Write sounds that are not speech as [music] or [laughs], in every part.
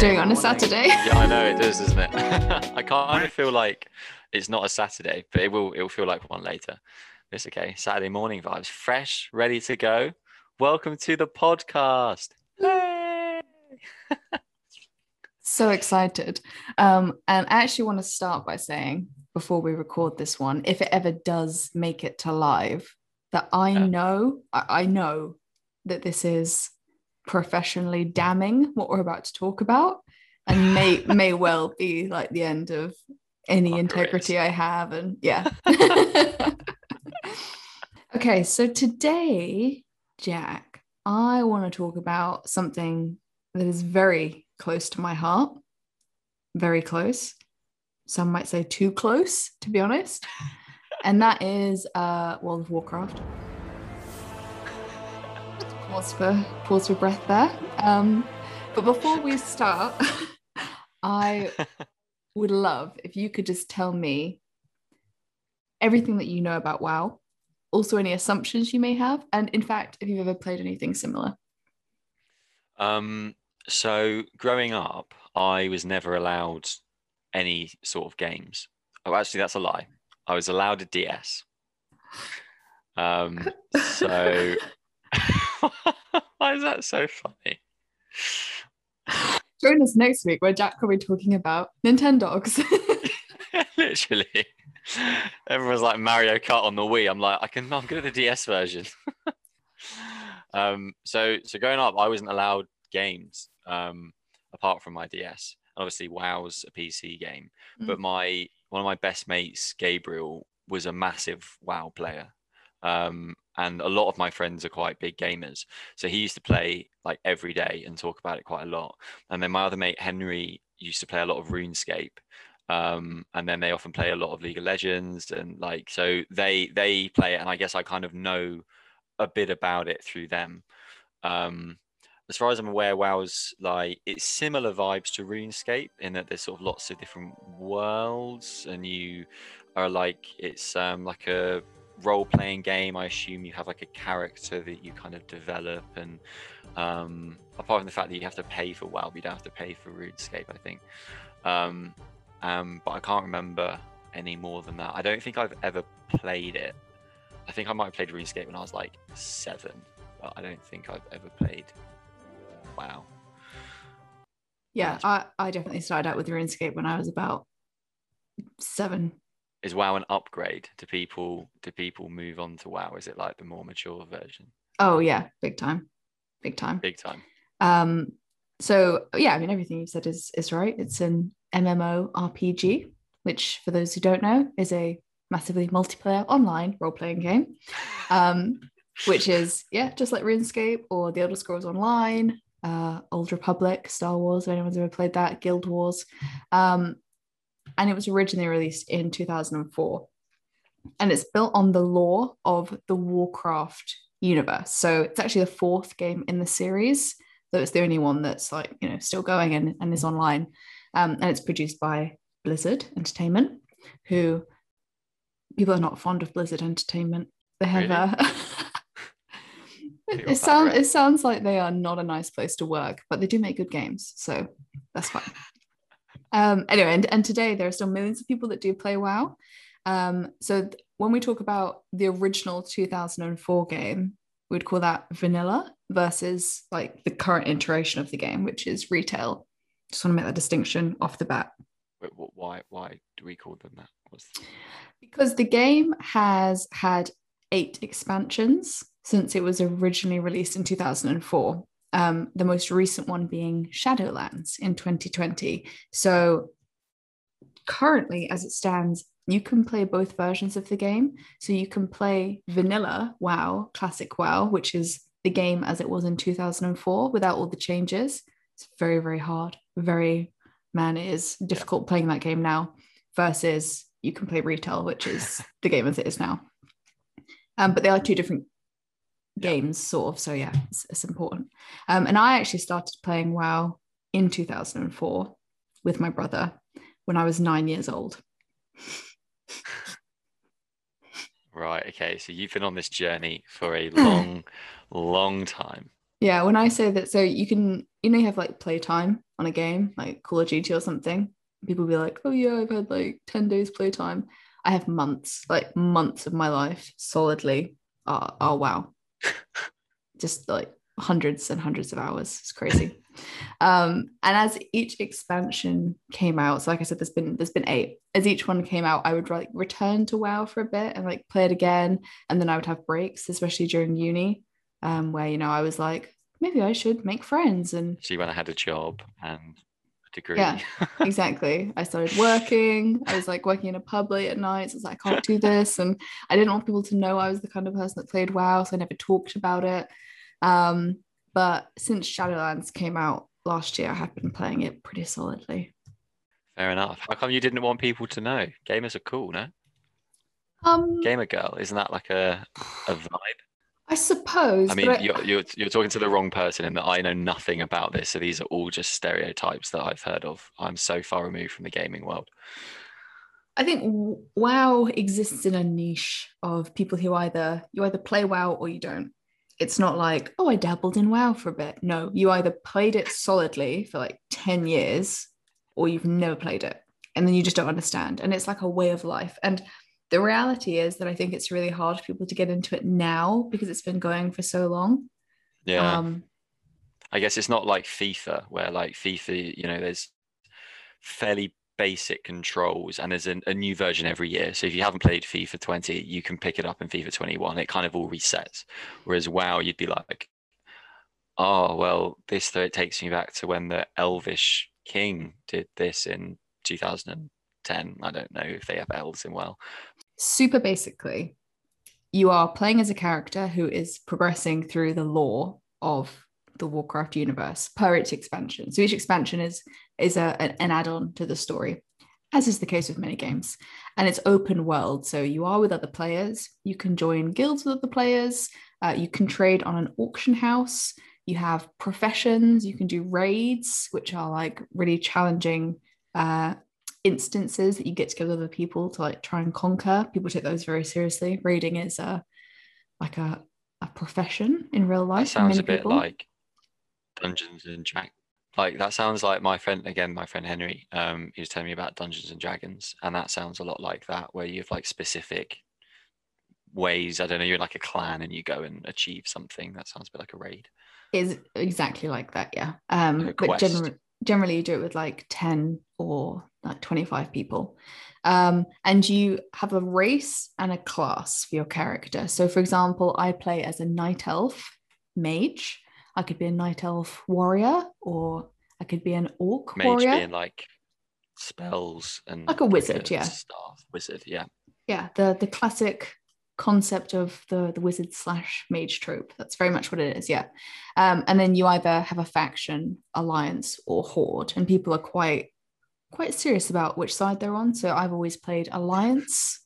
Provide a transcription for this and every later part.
doing on a Saturday. [laughs] yeah, I know it does, doesn't it? [laughs] I kind of feel like it's not a Saturday, but it will. It will feel like one later. It's okay. Saturday morning vibes, fresh, ready to go. Welcome to the podcast. [laughs] So excited. Um, and I actually want to start by saying before we record this one, if it ever does make it to live, that I Yeah. know, I, I know that this is professionally damning what we're about to talk about, and may [laughs] may well be like the end of any integrity. I have, and yeah. [laughs] [laughs] okay, so today, Jack, I want to talk about something that is very close to my heart, very close. Some might say too close, to be honest. And that is uh, World of Warcraft. Pause for pause for breath there. Um, but before we start, [laughs] I [laughs] would love if you could just tell me everything that you know about WoW, also any assumptions you may have, and in fact, if you've ever played anything similar. Um, so growing up, I was never allowed any sort of games. Oh, actually, that's a lie. I was allowed a DS. Um, so [laughs] [laughs] why is that so funny? Join us next week where Jack will be talking about Nintendogs. [laughs] [laughs] Literally, everyone's like Mario Kart on the Wii. I'm like, I can, I'm good at the DS version. um, so, so growing up, I wasn't allowed games um, apart from my DS. Obviously, WoW's a PC game, but my one of my best mates, Gabriel, was a massive WoW player. Um, and a lot of my friends are quite big gamers. So he used to play like every day and talk about it quite a lot. And then my other mate, Henry, used to play a lot of RuneScape. Um, and then they often play a lot of League of Legends and like so they they play it and I guess I kind of know a bit about it through them. Um, as far as I'm aware, WoW's like it's similar vibes to RuneScape in that there's sort of lots of different worlds and you are like it's um, like a role playing game. I assume you have like a character that you kind of develop and um, apart from the fact that you have to pay for WoW, you don't have to pay for RuneScape, I think. Um, um, but I can't remember any more than that. I don't think I've ever played it. I think I might have played RuneScape when I was like seven, but I don't think I've ever played WoW. yeah, I, I definitely started out with RuneScape when I was about seven. Is WoW an upgrade? Do people do people move on to WoW? Is it like the more mature version? Oh yeah, big time. Big time. Big time. Um, so yeah, I mean everything you said is is right. It's an MMO RPG, which for those who don't know is a massively multiplayer online role-playing game. Um, which is yeah, just like RuneScape or The Elder Scrolls Online, uh, Old Republic, Star Wars. If anyone's ever played that, Guild Wars, um, and it was originally released in 2004, and it's built on the lore of the Warcraft universe. So it's actually the fourth game in the series, though it's the only one that's like you know still going and, and is online, um, and it's produced by Blizzard Entertainment, who people are not fond of Blizzard Entertainment. They have Really? uh, They [laughs] it sounds rep. it sounds like they are not a nice place to work, but they do make good games, so that's fine. Um, anyway, and, and today there are still millions of people that do play WoW. Um, so th- when we talk about the original 2004 game, we'd call that vanilla versus like the current iteration of the game, which is retail. Just want to make that distinction off the bat. Wait, wh- why why do we call them that? What's Because the game has had eight expansions since it was originally released in 2004. Um, the most recent one being Shadowlands in 2020. So currently, as it stands, you can play both versions of the game. So you can play vanilla WoW, classic WoW, which is the game as it was in 2004 without all the changes. It's very, very hard. Very, man, it is difficult playing that game now versus you can play retail, which is the game as it is now. Um, but they are two different. Games, sort of. So yeah, it's, it's important. Um, and I actually started playing WoW in 2004 with my brother when I was nine years old. Right. Okay. So you've been on this journey for a [laughs] long, long time. Yeah, when I say that, so you can, you know, you have like playtime on a game, like Call of Duty or something. People be like, oh, yeah, I've had like 10 days playtime. I have months, like months of my life solidly. Oh, oh wow. [laughs] Just like hundreds and hundreds of hours. It's crazy. [laughs] um, and as each expansion came out, so like I said, there's been there's been eight. As each one came out, I would like return to WoW for a bit and like play it again, and then I would have breaks, especially during uni um, where you know I was like, maybe I should make friends. And so when I had a job and Yeah, exactly. I started working. I was like working in a pub late at night. So I was like, I can't do this, and I didn't want people to know I was the kind of person that played WoW, so I never talked about it. Um, but since Shadowlands came out last year, I have been playing it pretty solidly. Fair enough. How come you didn't want people to know? Gamers are cool, no? Um, Gamer girl, isn't that like a a vibe? I suppose. I mean, I, you're, you're you're talking to the wrong person in that I know nothing about this. So these are all just stereotypes that I've heard of. I'm so far removed from the gaming world. I think WoW exists in a niche of people who either you either play WoW or you don't. It's not like, oh, I dabbled in WoW for a bit. No, you either played it solidly for like 10 years or you've never played it. And then you just don't understand. And it's like a way of life. And the reality is that I think it's really hard for people to get into it now because it's been going for so long. Yeah. Um, I guess it's not like FIFA, where like FIFA, you know, there's fairly basic controls and there's a, a new version every year. So if you haven't played FIFA 20, you can pick it up in FIFA 21. It kind of all resets. Whereas WoW, you'd be like, oh, well, this though it takes me back to when the Elvish King did this in 2010. I don't know if they have elves in WoW, super basically, you are playing as a character who is progressing through the lore of the Warcraft universe per its expansion. So each expansion is is a, an add-on to the story, as is the case with many games. And it's open world, so you are with other players. You can join guilds with other players. Uh, you can trade on an auction house. You have professions. You can do raids, which are like really challenging uh, instances that you get together with other people to like try and conquer. People take those very seriously. Raiding is a like a, a profession in real life. That sounds a bit people. like Dungeons and Dragons. Like that sounds like my friend again, my friend Henry. Um, he was telling me about Dungeons and Dragons, and that sounds a lot like that, where you have like specific ways. I don't know, you're like a clan and you go and achieve something. That sounds a bit like a raid. Is exactly like that, yeah. Um, like but generally, generally you do it with like 10 or like 25 people. Um, and you have a race and a class for your character. So for example i play as a night elf mage. I could be a night elf warrior or i could be an orc mage warrior. being like spells and like a wizard like a yeah. staff wizard yeah. Yeah the the classic concept of the the wizard slash mage trope. That's very much what it is, yeah. Um, and then you either have a faction, alliance, or horde, and people are quite quite serious about which side they're on. So I've always played alliance,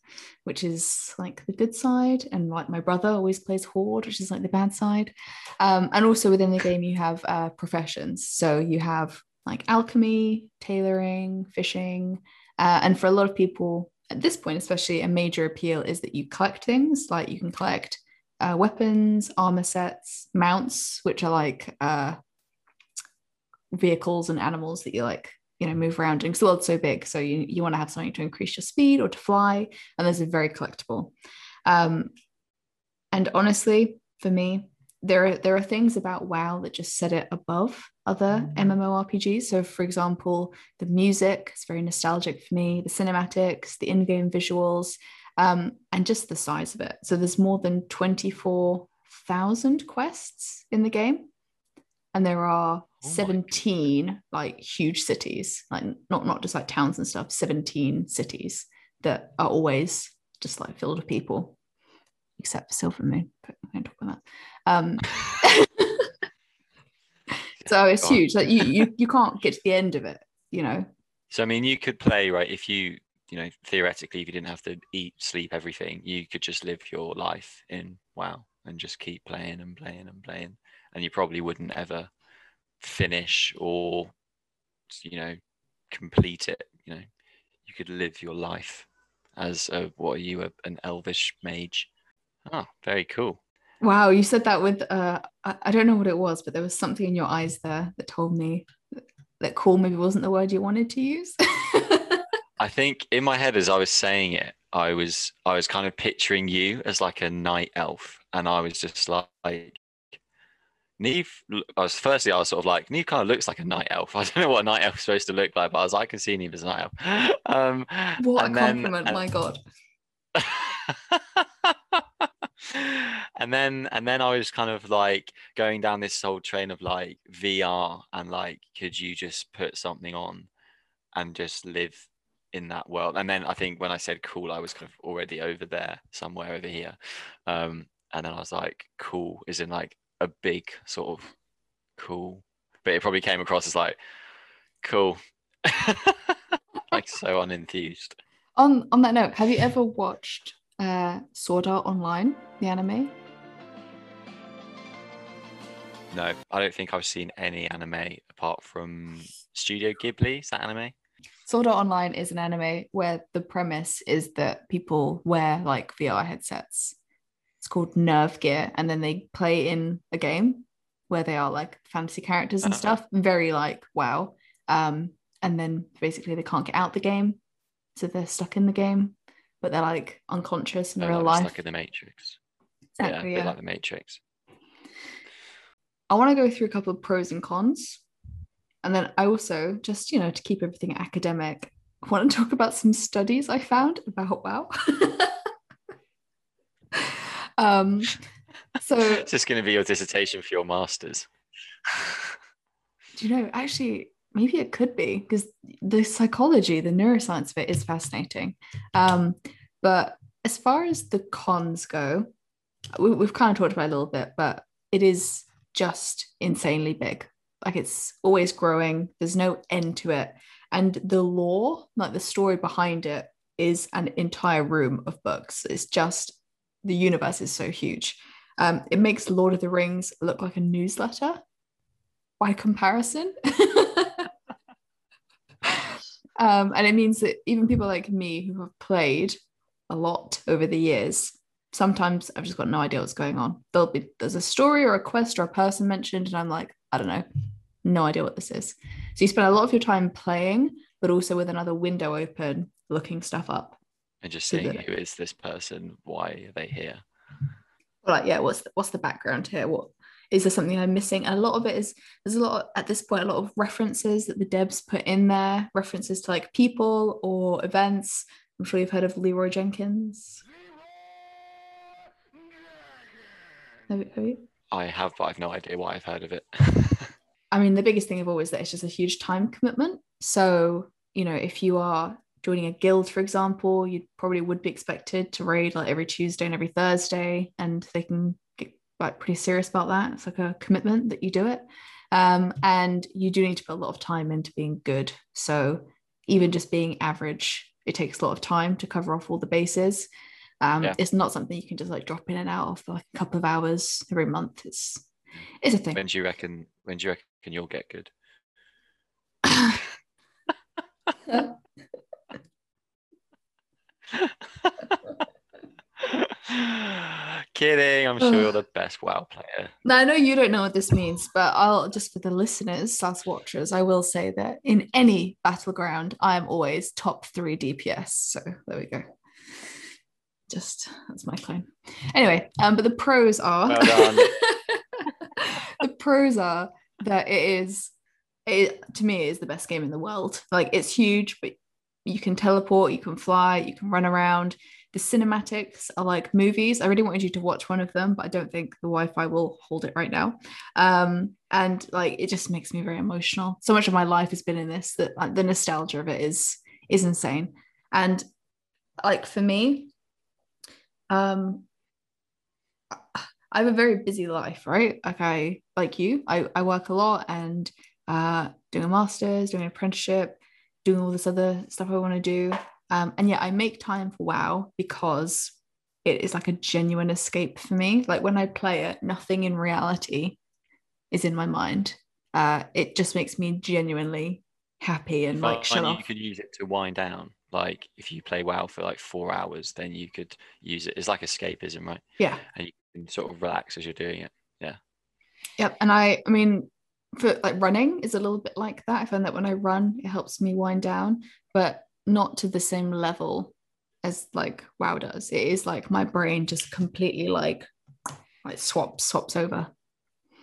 which is like the good side, and like my brother always plays horde, which is like the bad side. Um, and also within the game, you have uh, professions. So you have like alchemy, tailoring, fishing, uh, and for a lot of people at this point, especially, a major appeal is that you collect things like you can collect uh, weapons, armor sets, mounts, which are like uh, vehicles and animals that you like, you know, move around. Because the world's so big, so you you want to have something to increase your speed or to fly, and those are very collectible. Um, and honestly, for me, there are there are things about WoW that just set it above other MMORPGs. So, for example, the music is very nostalgic for me, the cinematics, the in-game visuals, um, and just the size of it. So, there's more than twenty-four thousand quests in the game, and there are oh 17 like huge cities, like not not just like towns and stuff. Seventeen cities that are always just like filled with people except for Silvermoon, but we won't talk about that. Um, [laughs] so it's huge. Like you, you, you can't get to the end of it, you know. So I mean, you could play right if you, you know, theoretically, if you didn't have to eat, sleep, everything, you could just live your life in WoW and just keep playing and playing and playing, and you probably wouldn't ever finish or, you know, complete it. You know, you could live your life as a what are you, a, an elvish mage? Oh, very cool. Wow, you said that with uh I, I don't know what it was, but there was something in your eyes there that told me that, that cool maybe wasn't the word you wanted to use. [laughs] I think in my head as I was saying it, I was I was kind of picturing you as like a night elf, and I was just like, Neve. I was firstly I was sort of like Neve kind of looks like a night elf. [laughs] I don't know what a night elf's supposed to look like, but I was like, I can see Neve as a night elf. [laughs] Um, what a compliment! Then, my God. [laughs] and then and then I was kind of like going down this whole train of like VR and like could you just put something on and just live in that world and then I think when I said cool I was kind of already over there somewhere over here um and then I was like cool is in like a big sort of cool but it probably came across as like cool [laughs] like so unenthused on on that note have you ever watched uh, Sword Art Online, the anime? No, I don't think I've seen any anime apart from Studio Ghibli. Is that anime? Sword Art Online is an anime where the premise is that people wear like VR headsets. It's called Nerve Gear, and then they play in a game where they are like fantasy characters and uh-huh. stuff. Very like wow. Um, and then basically they can't get out the game, so they're stuck in the game but they're like unconscious in they're real like life. Like in the Matrix. Exactly, yeah, yeah. like the Matrix. I want to go through a couple of pros and cons. And then I also, just, you know, to keep everything academic, I want to talk about some studies I found about WoW. [laughs] um, so, [laughs] is this going to be your dissertation for your master's? do you know, actually, maybe it could be because the psychology, the neuroscience of it is fascinating. Um, but as far as the cons go, we, we've kind of talked about a little bit, but it is just insanely big. Like it's always growing. There's no end to it. And the lore, like the story behind it, is an entire room of books. It's just the universe is so huge. Um, it makes Lord of the Rings look like a newsletter by comparison. [laughs] Um, and it means that even people like me who have played a lot over the years, sometimes I've just got no idea what's going on. There'll be there's a story or a quest or a person mentioned, and I'm like, I don't know, no idea what this is. So you spend a lot of your time playing, but also with another window open, looking stuff up. And just seeing who is this person? Why are they here? like, yeah, what's the, what's the background here? What is there something I'm missing? And a lot of it is there's a lot of, at this point a lot of references that the devs put in there, references to like people or events. I'm sure you've heard of Leroy Jenkins. Have you, have you? I have, but I've no idea why I've heard of it. [laughs] I mean, the biggest thing of all is that it's just a huge time commitment. So, you know, if you are joining a guild, for example, you probably would be expected to raid like every Tuesday and every Thursday, and they can get like pretty serious about that. It's like a commitment that you do it. Um, and you do need to put a lot of time into being good. So even just being average, it takes a lot of time to cover off all the bases. Um, yeah. It's not something you can just like drop in and out of for like a couple of hours every month. It's it's a thing. When do you reckon? When do you reckon you'll get good? [laughs] [laughs] Kidding. I'm sure you're the best WoW player. Now, I know you don't know what this means, but I'll just for the listeners slash watchers, I will say that in any battleground, I am always top three DPS. So there we go. Just that's my claim. Anyway, um, but the pros are well [laughs] the pros are that it is it to me it is the best game in the world. Like it's huge, but you can teleport, you can fly, you can run around the cinematics are like movies. I really wanted you to watch one of them, but I don't think the Wi-Fi will hold it right now. Um, and like it just makes me very emotional. So much of my life has been in this that like, the nostalgia of it is is insane. And like for me, um, I have a very busy life, right? Like I like you, I, I work a lot and uh doing a master's, doing an apprenticeship, doing all this other stuff I want to do. Um, and yeah, I make time for WoW because it is like a genuine escape for me. Like when I play it, nothing in reality is in my mind. Uh, it just makes me genuinely happy and like shut off. You could use it to wind down. Like if you play WoW for like four hours, then you could use it. It's like escapism, right? Yeah. And you can sort of relax as you're doing it. Yeah. Yep. And I, I mean, for like running is a little bit like that. I find that when I run, it helps me wind down, but not to the same level as like WoW does. It is like my brain just completely like like swaps swaps over.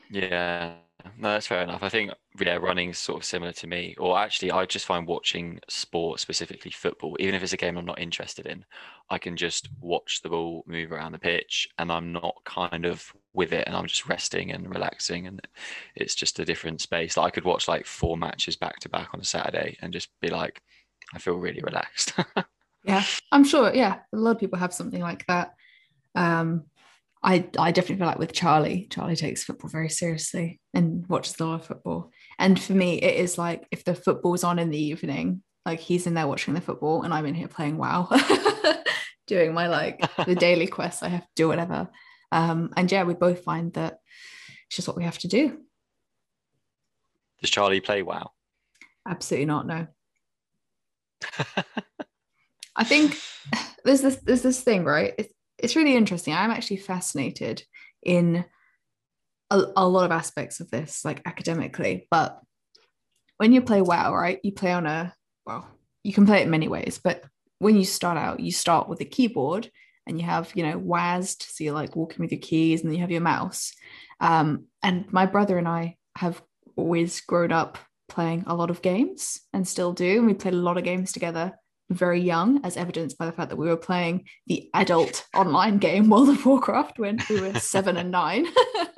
Yeah, no, that's fair enough. I think yeah, running's sort of similar to me. Or actually, I just find watching sport, specifically football, even if it's a game I'm not interested in, I can just watch the ball move around the pitch, and I'm not kind of with it, and I'm just resting and relaxing, and it's just a different space. Like I could watch like four matches back to back on a Saturday and just be like, I feel really relaxed. [laughs] yeah, I'm sure. Yeah, a lot of people have something like that. Um, I I definitely feel like with Charlie, Charlie takes football very seriously and watches a lot of football. And for me, it is like if the football's on in the evening, like he's in there watching the football and I'm in here playing WoW, [laughs] doing my like the [laughs] daily quests. I have to do whatever. Um, and yeah, we both find that it's just what we have to do. Does Charlie play WoW? Absolutely not. No. [laughs] I think there's this there's this thing, right? It's it's really interesting. I'm actually fascinated in a, a lot of aspects of this, like academically. But when you play WoW, right, you play on a well, you can play it many ways, but when you start out, you start with a keyboard and you have, you know, WASD, so you're like walking with your keys, and then you have your mouse. Um, and my brother and I have always grown up playing a lot of games and still do. And we played a lot of games together very young, as evidenced by the fact that we were playing the adult online game World of Warcraft when we were [laughs] seven and nine.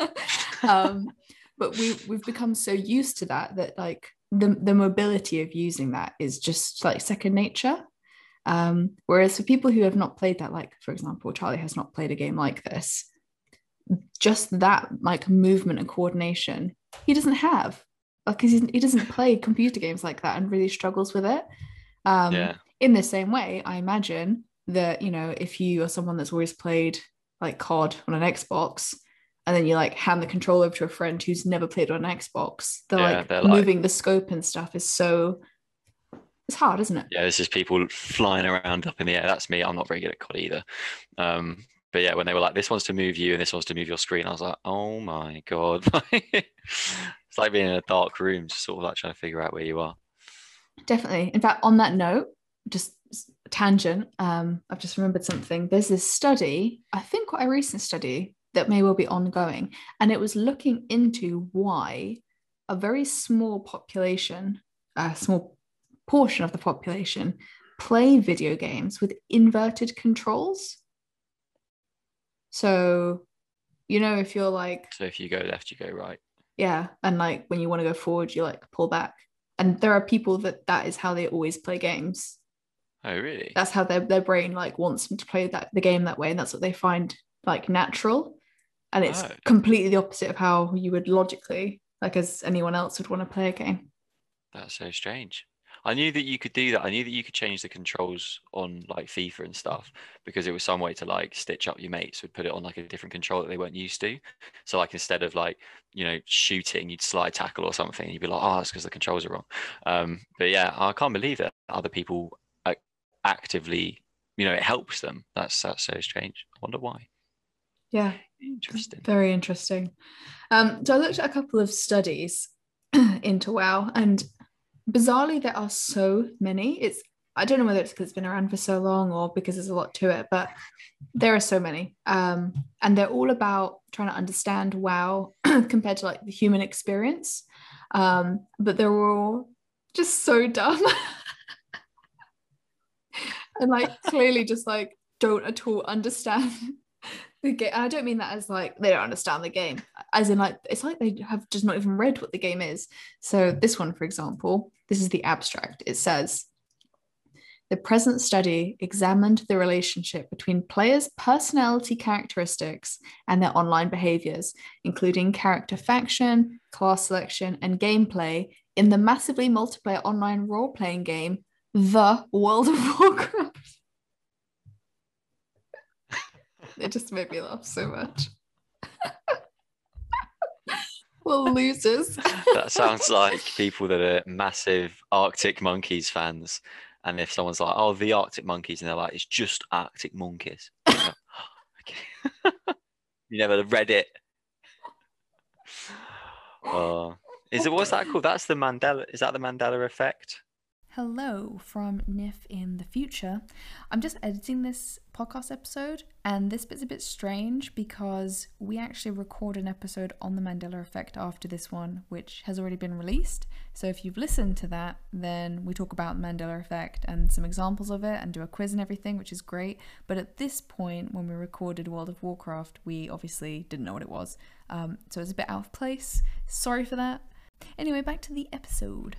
[laughs] um, but we we've become so used to that that like the the mobility of using that is just like second nature. Um, whereas for people who have not played that, like for example, Charlie has not played a game like this, just that like movement and coordination he doesn't have because he doesn't play computer games like that and really struggles with it. Um, yeah in the same way, I imagine that, you know, if you are someone that's always played like COD on an Xbox, and then you like hand the control over to a friend who's never played on an Xbox, they're yeah, like they're moving like... the scope and stuff is so it's hard, isn't it? Yeah, this just people flying around up in the air. That's me. I'm not very good at COD either. Um, but yeah, when they were like, this one's to move you and this one's to move your screen, I was like, oh my God. [laughs] it's like being in a dark room, just sort of like trying to figure out where you are. Definitely. In fact, on that note, just tangent, um, I've just remembered something. There's this study, I think quite a recent study that may well be ongoing, and it was looking into why a very small population, a small portion of the population, play video games with inverted controls. So, you know, if you're like, so if you go left, you go right. Yeah, and like when you want to go forward, you like pull back. And there are people that that is how they always play games Oh, really? That's how their, their brain like wants them to play that the game that way, and that's what they find like natural. And it's oh. completely the opposite of how you would logically, like as anyone else would want to play a game. That's so strange. I knew that you could do that. I knew that you could change the controls on like FIFA and stuff because it was some way to like stitch up your mates would put it on like a different control that they weren't used to. So like instead of like you know shooting, you'd slide tackle or something. You'd be like, oh, it's because the controls are wrong. Um, but yeah, I can't believe that other people actively, you know, it helps them. That's that's so strange. I wonder why. Yeah. Interesting. Very interesting. Um, so I looked at a couple of studies [clears throat] into WoW, and bizarrely, there are so many. It's I don't know whether it's because it's been around for so long or because there's a lot to it, but there are so many. Um, and they're all about trying to understand WoW [clears throat] compared to like the human experience. Um, but they're all just so [laughs] dumb. And like clearly just like don't at all understand [laughs] the game. I don't mean that as like they don't understand the game, as in like it's like they have just not even read what the game is. So this one, for example, this is the abstract. It says the present study examined the relationship between players' personality characteristics and their online behaviors, including character faction, class selection, and gameplay in the massively multiplayer online role playing game the World of Warcraft. it just made me laugh so much. [laughs] well, losers. that sounds like people that are massive Arctic Monkeys fans. And if someone's like, oh, the Arctic Monkeys, and they're like, it's just Arctic Monkeys. [gasps] [gasps] [laughs] You never read it. Oh, is it what's that called? That's the Mandela. Is that the Mandela effect? Hello from Nif in the future. I'm just editing this podcast episode, and this bit's a bit strange because we actually record an episode on the Mandela effect after this one, which has already been released. So if you've listened to that, then we talk about the Mandela effect and some examples of it and do a quiz and everything, which is great. But at this point, when we recorded World of Warcraft, we obviously didn't know what it was. Um, so it's a bit out of place. Sorry for that. Anyway, back to the episode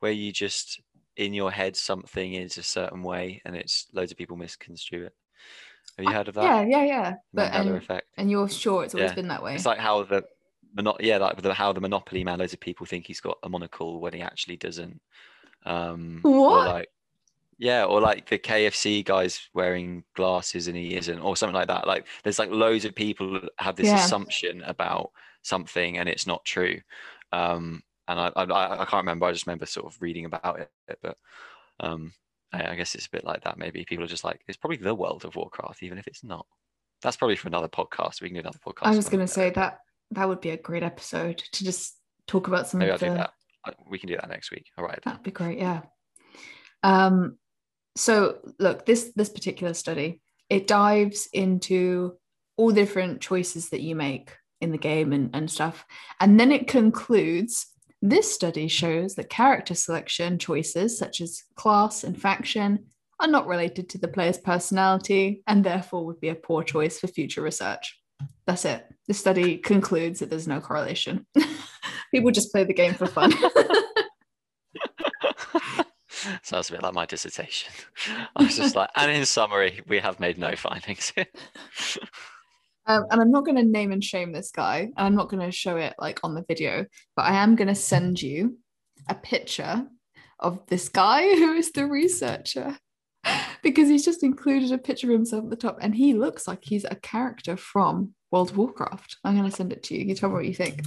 where you just in your head something is a certain way and it's loads of people misconstrue it. Have you heard of that? Yeah, yeah, yeah. But Mandela and, effect. and you're sure it's always Yeah. been that way. It's like how the yeah, like the, how the Monopoly man, loads of people think he's got a monocle when he actually doesn't. Um, What? like, yeah, or like the KFC guy's wearing glasses and he isn't, or something like that. Like, there's like loads of people have this Yeah. assumption about something and it's not true. Um, and I, I, I can't remember. I just remember sort of reading about it, but um, I, I guess it's a bit like that. Maybe people are just like, it's probably the World of Warcraft, even if it's not. That's probably for another podcast. We can do another podcast. I was going to say that that would be a great episode to just talk about some Maybe I'll of the. do that. We can do that next week. All right. That'd be great. Yeah. Um. So look, this this particular study it dives into all the different choices that you make in the game and, and stuff, and then it concludes. This study shows that character selection choices such as class and faction are not related to the player's personality and therefore would be a poor choice for future research. That's it. The study concludes that there's no correlation. [laughs] People just play the game for fun. [laughs] Sounds a bit like my dissertation. [laughs] I was just like, and in summary, we have made no findings. Um, and I'm not going to name and shame this guy, and I'm not going to show it like on the video, but I am going to send you a picture of this guy [laughs] who is the researcher because he's just included a picture of himself at the top, and he looks like he's a character from World of Warcraft. I'm going to send it to you. You tell me what you think.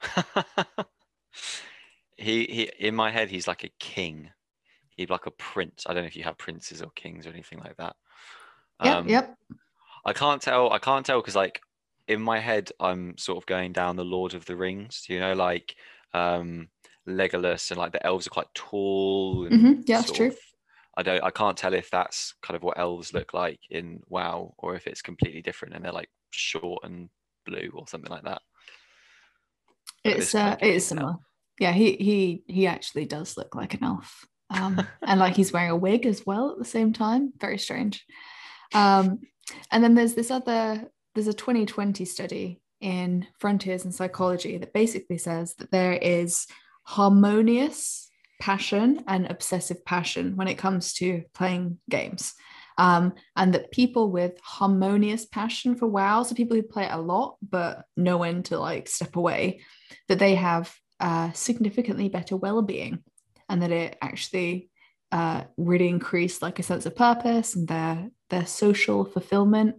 [laughs] he, he, in my head, he's like a king. He'd like a prince. I don't know if you have princes or kings or anything like that. Yep, Um, yep. I can't tell. I can't tell because like in my head, I'm sort of going down the Lord of the Rings. You know, like um Legolas and like the elves are quite tall. And Mhm, yeah, that's true. of- I don't. I can't tell if that's kind of what elves look like in WoW or if it's completely different and they're like short and blue or something like that. It's uh, it is elf. similar. Yeah, he he he actually does look like an elf. Um, [laughs] and like he's wearing a wig as well at the same time. Very strange. Um, and then there's this other there's a 2020 study in Frontiers in Psychology that basically says that there is harmonious passion and obsessive passion when it comes to playing games. Um, and that people with harmonious passion for WoW, so people who play a lot but know when to like step away, that they have uh, significantly better well-being, and that it actually uh, really increased like a sense of purpose and their their social fulfillment,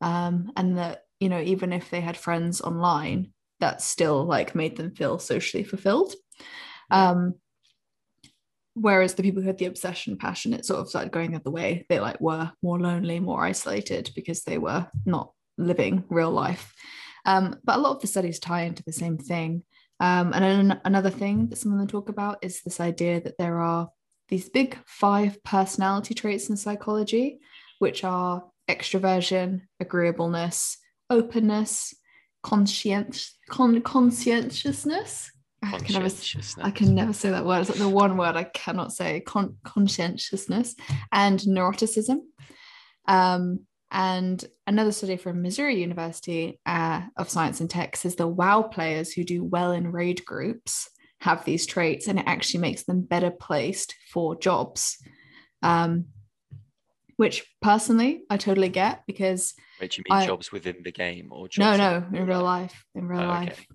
um, and that you know even if they had friends online, that still like made them feel socially fulfilled. Um, whereas the people who had the obsession passion it sort of started going the other way. They like were more lonely more isolated because they were not living real life. Um, but a lot of the studies tie into the same thing. Um, and then another thing that some of them talk about is this idea that there are these big five personality traits in psychology which are extroversion agreeableness openness conscient con- conscientiousness I can never I can never say that word. It's like the one word I cannot say con- conscientiousness and neuroticism. Um, and another study from Missouri University uh, of Science and Tech says the WoW players who do well in raid groups have these traits and it actually makes them better placed for jobs. Um, which personally I totally get because Wait, do you mean I- jobs within the game or jobs no, no, in real life, in real Oh, okay. life.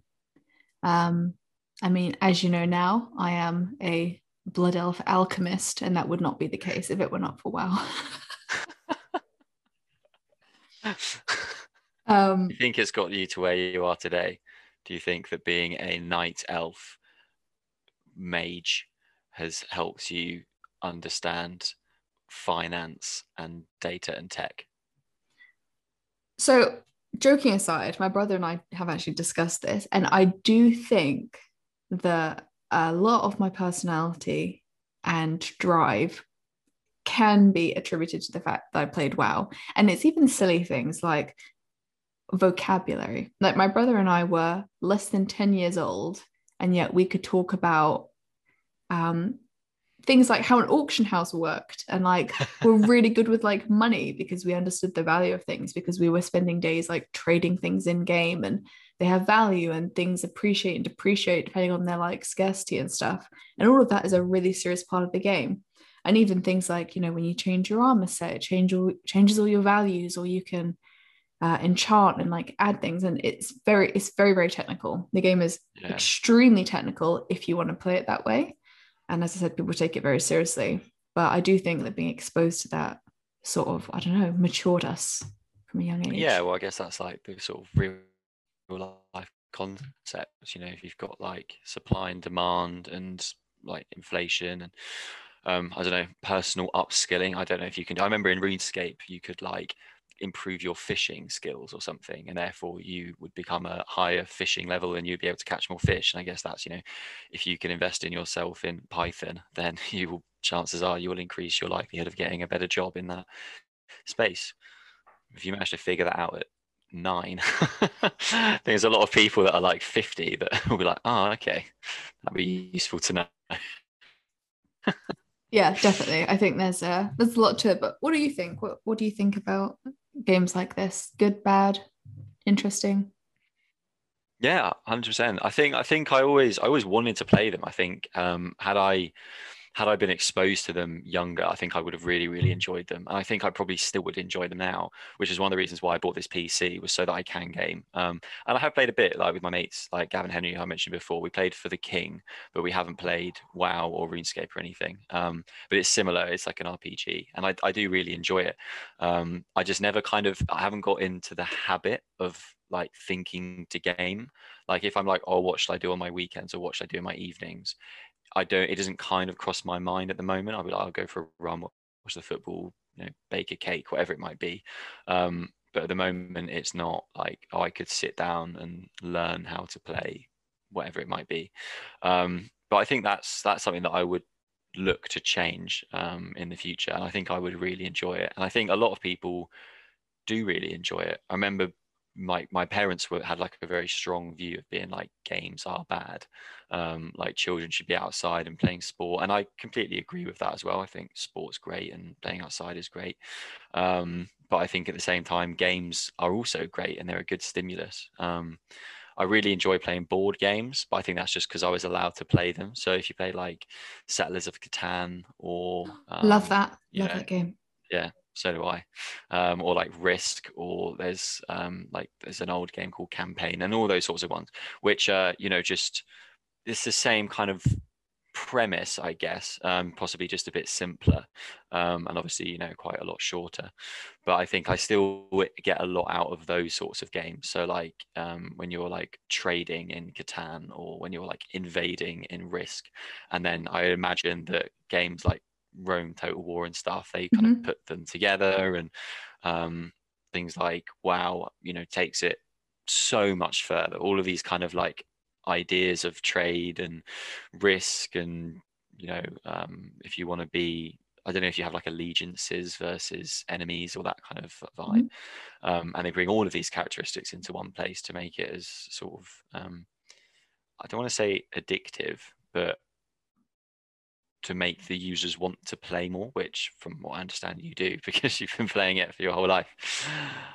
Um, I mean, as you know now, I am a blood elf alchemist, and that would not be the case if it were not for WoW. [laughs] um, Do you think it's got you to where you are today? Do you think that being a night elf mage has helped you understand finance and data and tech? so joking aside, my brother and I have actually discussed this, and I do think that a lot of my personality and drive can be attributed to the fact that I played WoW. And it's even silly things like vocabulary. Like my brother and I were less than 10 years old, and yet we could talk about um, things like how an auction house worked and like we're [laughs] really good with like money because we understood the value of things because we were spending days like trading things in game and they have value and things appreciate and depreciate depending on their like scarcity and stuff. And all of that is a really serious part of the game. And even things like you know when you change your armor set it change all, changes all your values or you can uh, enchant and like add things. And it's very it's very very technical. The game is yeah. extremely technical if you want to play it that way and as I said, people take it very seriously. But I do think that being exposed to that sort of, I don't know, matured us from a young age. Yeah, well, I guess that's like the sort of real life concepts. You know, if you've got like supply and demand and like inflation and um, I don't know, personal upskilling. I don't know if you can. I remember in RuneScape, you could like improve your fishing skills or something and therefore you would become a higher fishing level and you'd be able to catch more fish and i guess that's you know if you can invest in yourself in python [laughs] then you will chances are you will increase your likelihood of getting a better job in that space. If you manage to figure that out at nine [laughs] there's a lot of people that are like 50 that [laughs] will be like oh okay that'd be useful to know. Yeah definitely. I think there's a there's a lot to it but what do you think? What, what do you think about games like this? Good, bad, interesting? Yeah, hundred percent. I think I think I always I always wanted to play them. I think um, had I had I been exposed to them younger, I think I would have really, really enjoyed them. And I think I probably still would enjoy them now, which is one of the reasons why I bought this PC was so that I can game. Um, and I have played a bit like with my mates, like Gavin Henry, who I mentioned before. We played for the King, but we haven't played WoW or RuneScape or anything. Um, but it's similar. It's like an RPG, and I, I do really enjoy it. Um, I just never kind of I haven't got into the habit of like thinking to game. Like if I'm like, oh, what should I do on my weekends or what should I do in my evenings? I don't. It doesn't kind of cross my mind at the moment. I'll be like, I'll go for a run, watch the football, you know, bake a cake, whatever it might be. Um, but at the moment, it's not like oh, I could sit down and learn how to play, whatever it might be. Um, but I think that's that's something that I would look to change um, in the future, and I think I would really enjoy it. And I think a lot of people do really enjoy it. I remember my my parents were had like a very strong view of being like games are bad. Um, like children should be outside and playing sport and i completely agree with that as well. I think sport's great and playing outside is great. Um, but i think at the same time games are also great and they're a good stimulus. Um, i really enjoy playing board games but i think that's just because i was allowed to play them. So if you play like settlers of catan or love um, that. Love know, that game. yeah so do I. Um, or like Risk, or there's um, like there's an old game called Campaign, and all those sorts of ones, which are you know just it's the same kind of premise, I guess, um, possibly just a bit simpler, um, and obviously you know quite a lot shorter. But I think I still get a lot out of those sorts of games. So like um, when you're like trading in Catan, or when you're like invading in Risk, and then I imagine that games like Rome Total War and stuff. They kind mm-hmm. of put them together and um, things like WoW, you know, takes it so much further. All of these kind of like ideas of trade and risk and you know um, if you want to be I don't know if you have like allegiances versus enemies or that kind of vibe. Mm-hmm. Um, and they bring all of these characteristics into one place to make it as sort of, um, I don't want to say addictive, but to make the users want to play more, which from what I understand you do [laughs] because you've been playing it for your whole life.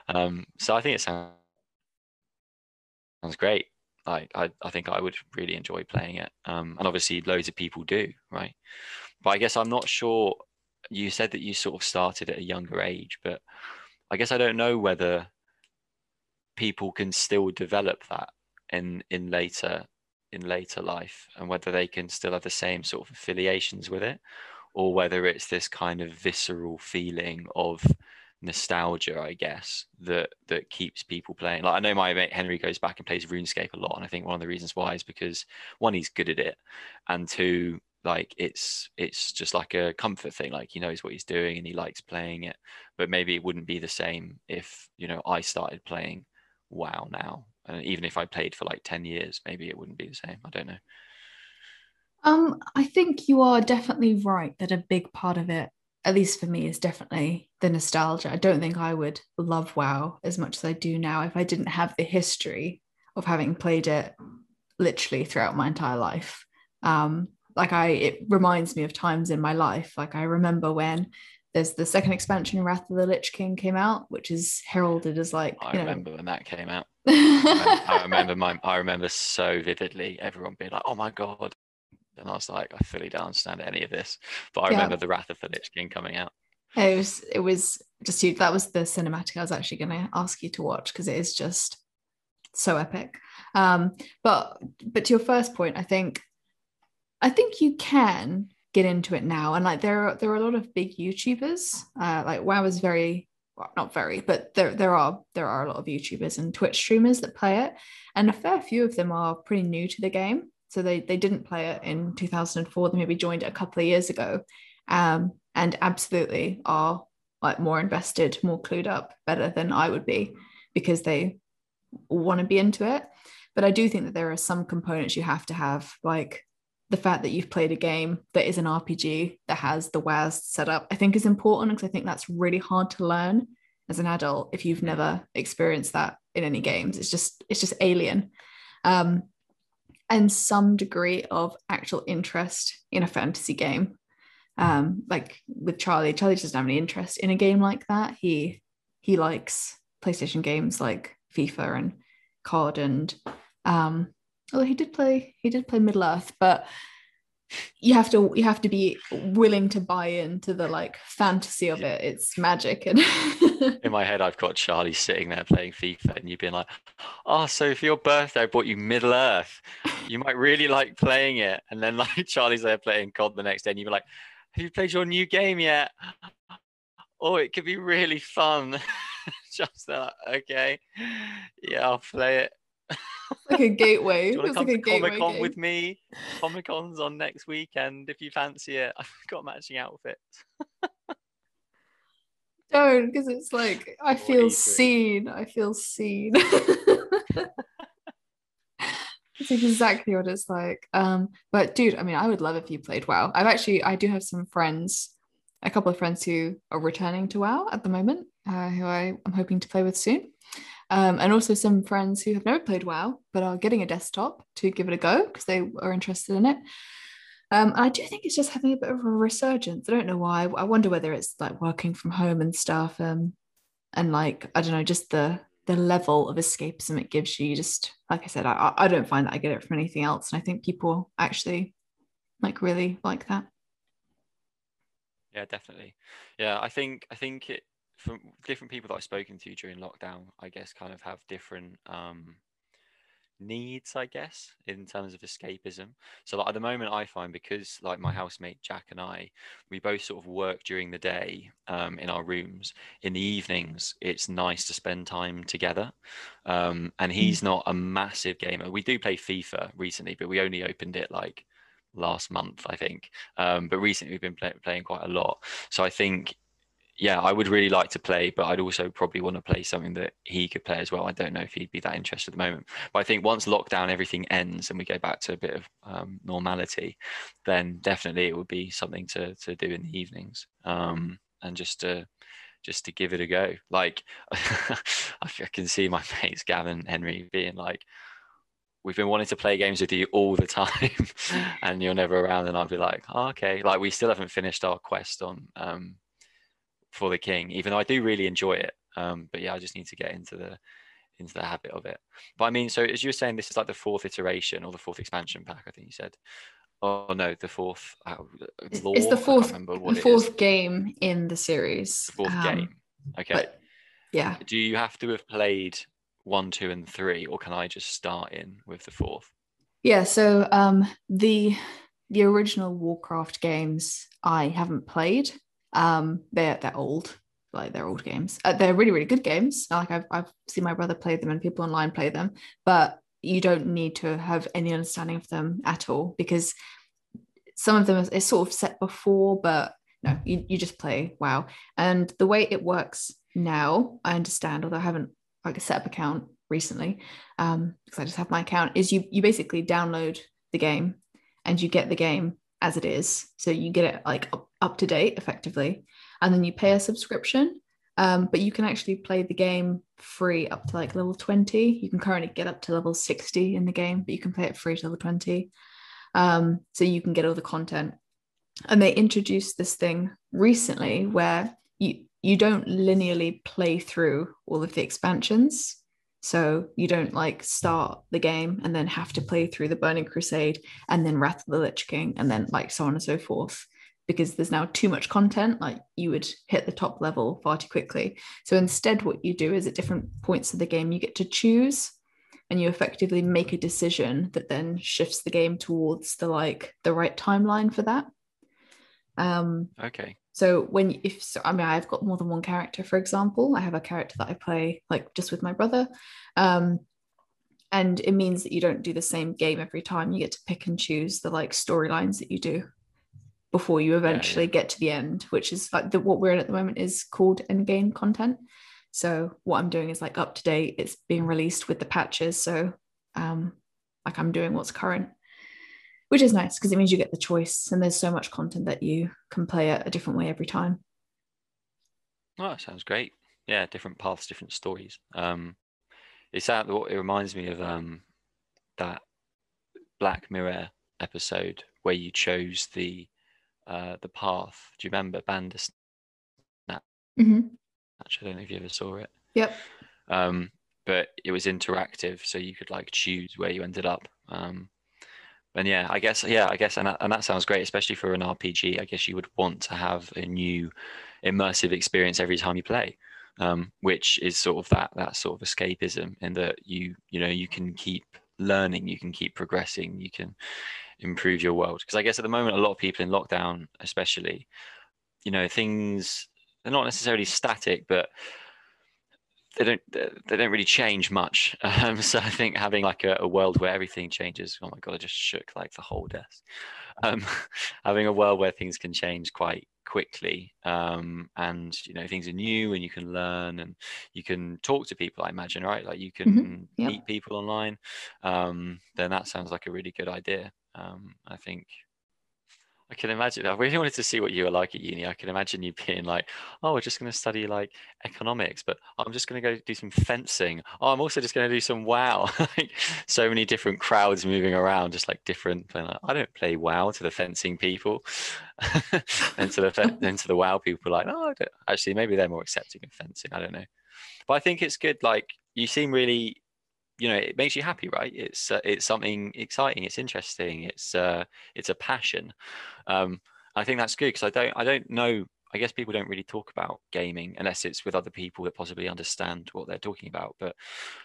Um, so I think it sounds sounds great. Like I, I think I would really enjoy playing it. Um, and obviously loads of people do, right? But I guess I'm not sure you said that you sort of started at a younger age, but I guess I don't know whether people can still develop that in in later in later life and whether they can still have the same sort of affiliations with it or whether it's this kind of visceral feeling of nostalgia i guess that that keeps people playing like i know my mate henry goes back and plays runescape a lot and i think one of the reasons why is because one he's good at it and two like it's it's just like a comfort thing like he knows what he's doing and he likes playing it but maybe it wouldn't be the same if you know i started playing WoW now. And even if I played for like 10 years, maybe it wouldn't be the same. I don't know. Um, I think you are definitely right that a big part of it, at least for me, is definitely the nostalgia. I don't think I would love WoW as much as I do now if I didn't have the history of having played it literally throughout my entire life. Um, like I, it reminds me of times in my life. Like I remember when there's the second expansion, Wrath of the Lich King, came out, which is heralded as like. I remember know... when that came out. I remember my, I remember so vividly everyone being like, "Oh my god," and I was like, "I fully don't understand any of this," but I yeah. remember the Wrath of the Lich King coming out. It was, it was just you. That was the cinematic I was actually going to ask you to watch because it is just so epic. Um, but but to your first point, I think I think you can get into it now, and like there are there are a lot of big YouTubers. Uh, like WoW is very well, not very, but there there are there are a lot of YouTubers and Twitch streamers that play it, and a fair few of them are pretty new to the game. So they they didn't play it in 2004. They maybe joined it a couple of years ago, um, and absolutely are like more invested, more clued up, better than I would be because they want to be into it. But I do think that there are some components you have to have, like the fact that you've played a game that is an RPG that has the WASD set up, I think is important because I think that's really hard to learn as an adult if you've never experienced that in any games. It's just it's just alien. Um, and some degree of actual interest in a fantasy game. Um, like with Charlie, Charlie doesn't have any interest in a game like that. He he likes PlayStation games like FIFA and COD and um, although he did play he did play Middle Earth, but you have to you have to be willing to buy into the like fantasy of it. It's magic and [laughs] in my head I've got Charlie sitting there playing FIFA and you being like, Oh, so for your birthday I bought you Middle Earth. You might really like playing it. And then like [laughs] Charlie's there playing COD the next day and you're like, Have you played your new game yet? Oh, it could be really fun. [laughs] Just that, okay. Yeah, I'll play it like a gateway. [laughs] Do you want to come like to Comic Con with me? Comic Con's on next weekend. If you fancy it, [laughs] I've got matching outfits. [laughs] Don't, because it's like I feel seen. I feel seen. It's exactly what it's like. Um, but dude, I mean, I would love if you played WoW. I've actually, I do have some friends, a couple of friends who are returning to WoW at the moment, uh, who I am hoping to play with soon um, and also some friends who have never played WoW but are getting a desktop to give it a go because they are interested in it. Um, I do think it's just having a bit of a resurgence. I don't know why. I wonder whether it's like working from home and stuff, um, and like I don't know, just the the level of escapism it gives you. Just like I said, I I don't find that I get it from anything else, and I think people actually like really like that. Yeah, definitely. Yeah, I think I think it from different people that I've spoken to during lockdown, I guess kind of have different um, needs, I guess, in terms of escapism. So like, at the moment, I find because like my housemate Jack and I, we both sort of work during the day um, in our rooms. In the evenings, it's nice to spend time together. Um, and hmm. he's not a massive gamer. We do play FIFA recently, but we only opened it like last month, I think. Um, but recently we've been play- playing quite a lot. So I think yeah, I would really like to play, but I'd also probably want to play something that he could play as well. I don't know if he'd be that interested at the moment. But I think once lockdown, everything ends and we go back to a bit of um, normality, then definitely it would be something to to do in the evenings um, and just to just to give it a go. Like [laughs] I can see my [laughs] mates Gavin Henry being like, we've been wanting to play games with you all the [laughs] time and you're never around and i'd be like oh, okay like we still haven't finished our quest on um, for the king, even though I do really enjoy it. Um, but yeah, I just need to get into the into the habit of it. But I mean, so as you were saying, this is like the fourth iteration or the fourth expansion pack. I think you said. Oh no, the fourth. Uh, lore? It's the fourth. the fourth game in the series. The fourth um, game. Okay. Yeah. Do you have to have played one, two, and three, or can I just start in with the fourth? Yeah. So um, the the original Warcraft games I haven't played. Um, they're they're old, like they're old games. Uh, they're really really good games. Like I've I've seen my brother play them and people online play them, but you don't need to have any understanding of them at all because some of them is sort of set before, but no, you, you just play WoW. And the way it works now, I understand, although I haven't like set up account recently um, because I just have my account. Is you you basically download the game and you get the game as it is, so you get it like up, to date effectively, and then you pay a subscription. Um, but you can actually play the game free up to like level 20. You can currently get up to level 60 in the game, but you can play it free to level 20. Um, so you can get all the content. And they introduced this thing recently where you you don't linearly play through all of the expansions. So you don't like start the game and then have to play through the Burning Crusade and then Wrath of the Lich King and then like so on and so forth because there's now too much content like you would hit the top level far too quickly. So instead what you do is at different points of the game you get to choose and you effectively make a decision that then shifts the game towards the like the right timeline for that. Um okay. so when if so, i mean i've got more than one character for example. I have a character that i play like just with my brother. Um and it means that you don't do the same game every time. You get to pick and choose the like storylines that you do before you eventually yeah, yeah. get to the end, which is like the, what we're in at the moment is called end game content. So what I'm doing is like up to date. It's being released with the patches. So um, like I'm doing what's current, which is nice because it means you get the choice and there's so much content that you can play it a different way every time. Oh, that sounds great. Yeah, different paths, different stories. Um, it's that it reminds me of um, that Black Mirror episode where you chose the uh, the path. Do you remember Bandersnatch? Mm-hmm. Actually, I don't know if you ever saw it. Yep. Um, but it was interactive, so you could like choose where you ended up. Um, and yeah, I guess yeah, I guess and that, and that sounds great, especially for an RPG. I guess you would want to have a new immersive experience every time you play, um, which is sort of that that sort of escapism, in that you you know you can keep learning, you can keep progressing, you can improve your world. Because i guess at the moment a lot of people in lockdown especially you know things they're not necessarily static but they don't they don't really change much. [laughs] Um, so i think having like a, a, world where everything changes oh my god i just shook like the whole desk. Um, [laughs] having a world where things can change quite quickly um, and you know things are new and you can learn and you can talk to people i imagine right like you can mm-hmm. yep. meet people online um, then that sounds like a really good idea um, I think I can imagine. I really wanted to see what you were like at uni. I can imagine you being like, "Oh, we're just going to study like economics, but oh, I'm just going to go do some fencing. Oh, I'm also just going to do some WoW." [laughs] like so many different crowds moving around, just like different. Like, I don't play WoW to the fencing people, [laughs] and to the then to the WoW people. Like, oh, actually, maybe they're more accepting of fencing. I don't know, but I think it's good. Like, you seem really you know it makes you happy right? It's uh, it's something exciting it's interesting it's uh it's a passion. Um i think that's good because i don't i don't know i guess people don't really talk about gaming unless it's with other people that possibly understand what they're talking about but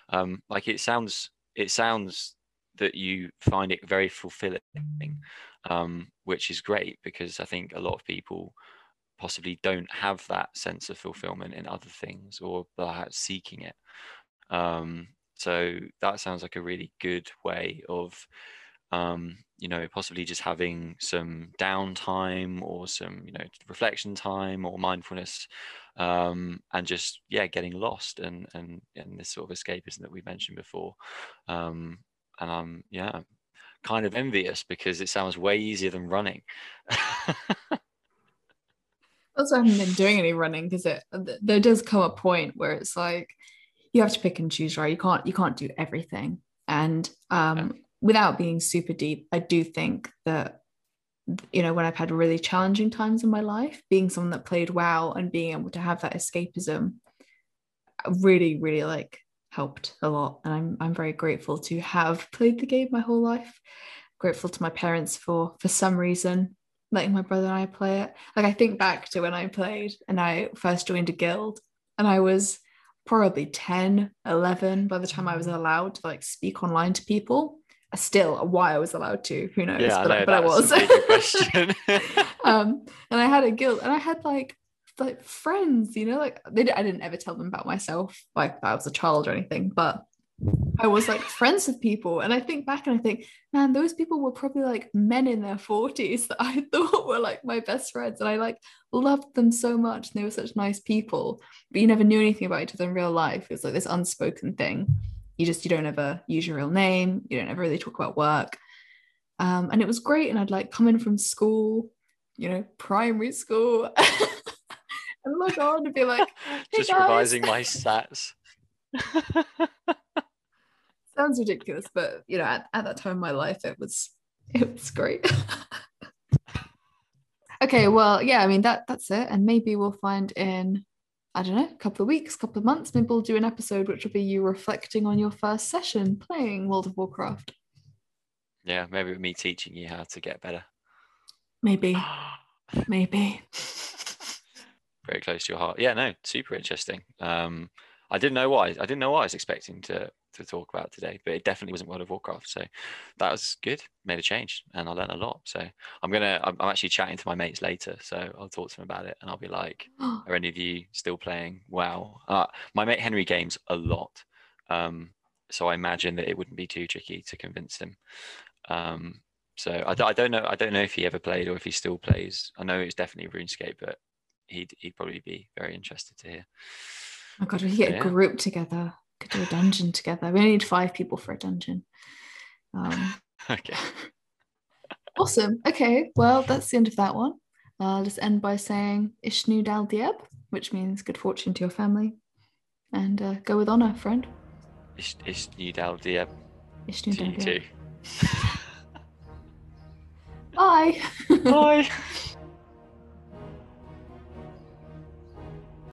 um like it sounds it sounds that you find it very fulfilling um which is great because i think a lot of people possibly don't have that sense of fulfillment in other things or are seeking it. Um so that sounds like a really good way of, um, you know, possibly just having some downtime or some, you know, reflection time or mindfulness, um, and just yeah, getting lost and and and this sort of escapism that we mentioned before. Um, and I'm yeah, kind of envious because it sounds way easier than running. [laughs] also I haven't been doing any running because it there does come a point where it's like you have to pick and choose, right? You can't you can't do everything. And um, without being super deep, I do think that you know when I've had really challenging times in my life, being someone that played WoW and being able to have that escapism really really like helped a lot and I'm I'm very grateful to have played the game my whole life grateful to my parents for for some reason letting my brother and I play it like I think back to when I played and I first joined a guild and I was probably 10 11 by the time i was allowed to like speak online to people. Uh, still uh, why i was allowed to who knows? Yeah, but, I, but I was. [laughs] [laughs] um and i had a guild, and i had like like friends you know like they, i didn't ever tell them about myself like i was a child or anything but I was like friends with people. And I think back and I think, man, those people were probably like men in their 40s that I [laughs] thought were like my best friends. And I like loved them so much. And they were such nice people. But you never knew anything about each other in real life. It was like this unspoken thing. you just you don't ever use your real name you don't ever really talk about work um, and it was great and i'd like come in from school you know primary school [laughs] and log on and be like [laughs] hey Just guys. revising my stats. Sounds ridiculous but you know at, at that time in my life it was it was great [laughs] okay well yeah i mean that that's it and maybe we'll find in i don't know a couple of weeks couple of months maybe we'll do an episode which will be you reflecting on your first session playing world of warcraft Yeah, maybe with me teaching you how to get better. maybe [gasps] maybe Very close to your heart. Yeah, no, super interesting. Um, I didn't know what I, I didn't know what I was expecting to to talk about today, but it definitely wasn't World of Warcraft. So that was good. Made a change, and I learned a lot. So I'm gonna. I'm, I'm actually chatting to my mates later, so I'll talk to them about it, and I'll be like, [gasps] "Are any of you still playing WoW?" Uh, my mate Henry games a lot, um, so I imagine that it wouldn't be too tricky to convince him. Um, so I don't know. I don't know if he ever played or if he still plays. I know it's definitely RuneScape, but he'd he'd probably be very interested to hear. oh god we get Yeah. a group together could do a dungeon together we only need five people for a dungeon um [laughs] Okay. [laughs] Awesome. Okay. Well, that's the end of that one. I'll just end by saying Ishnu Dal Dieb, which means good fortune to your family. And uh, go with honor, friend. Ishnu Dal Dem Ishnu Dal Dieb. too. [laughs] Bye. Bye.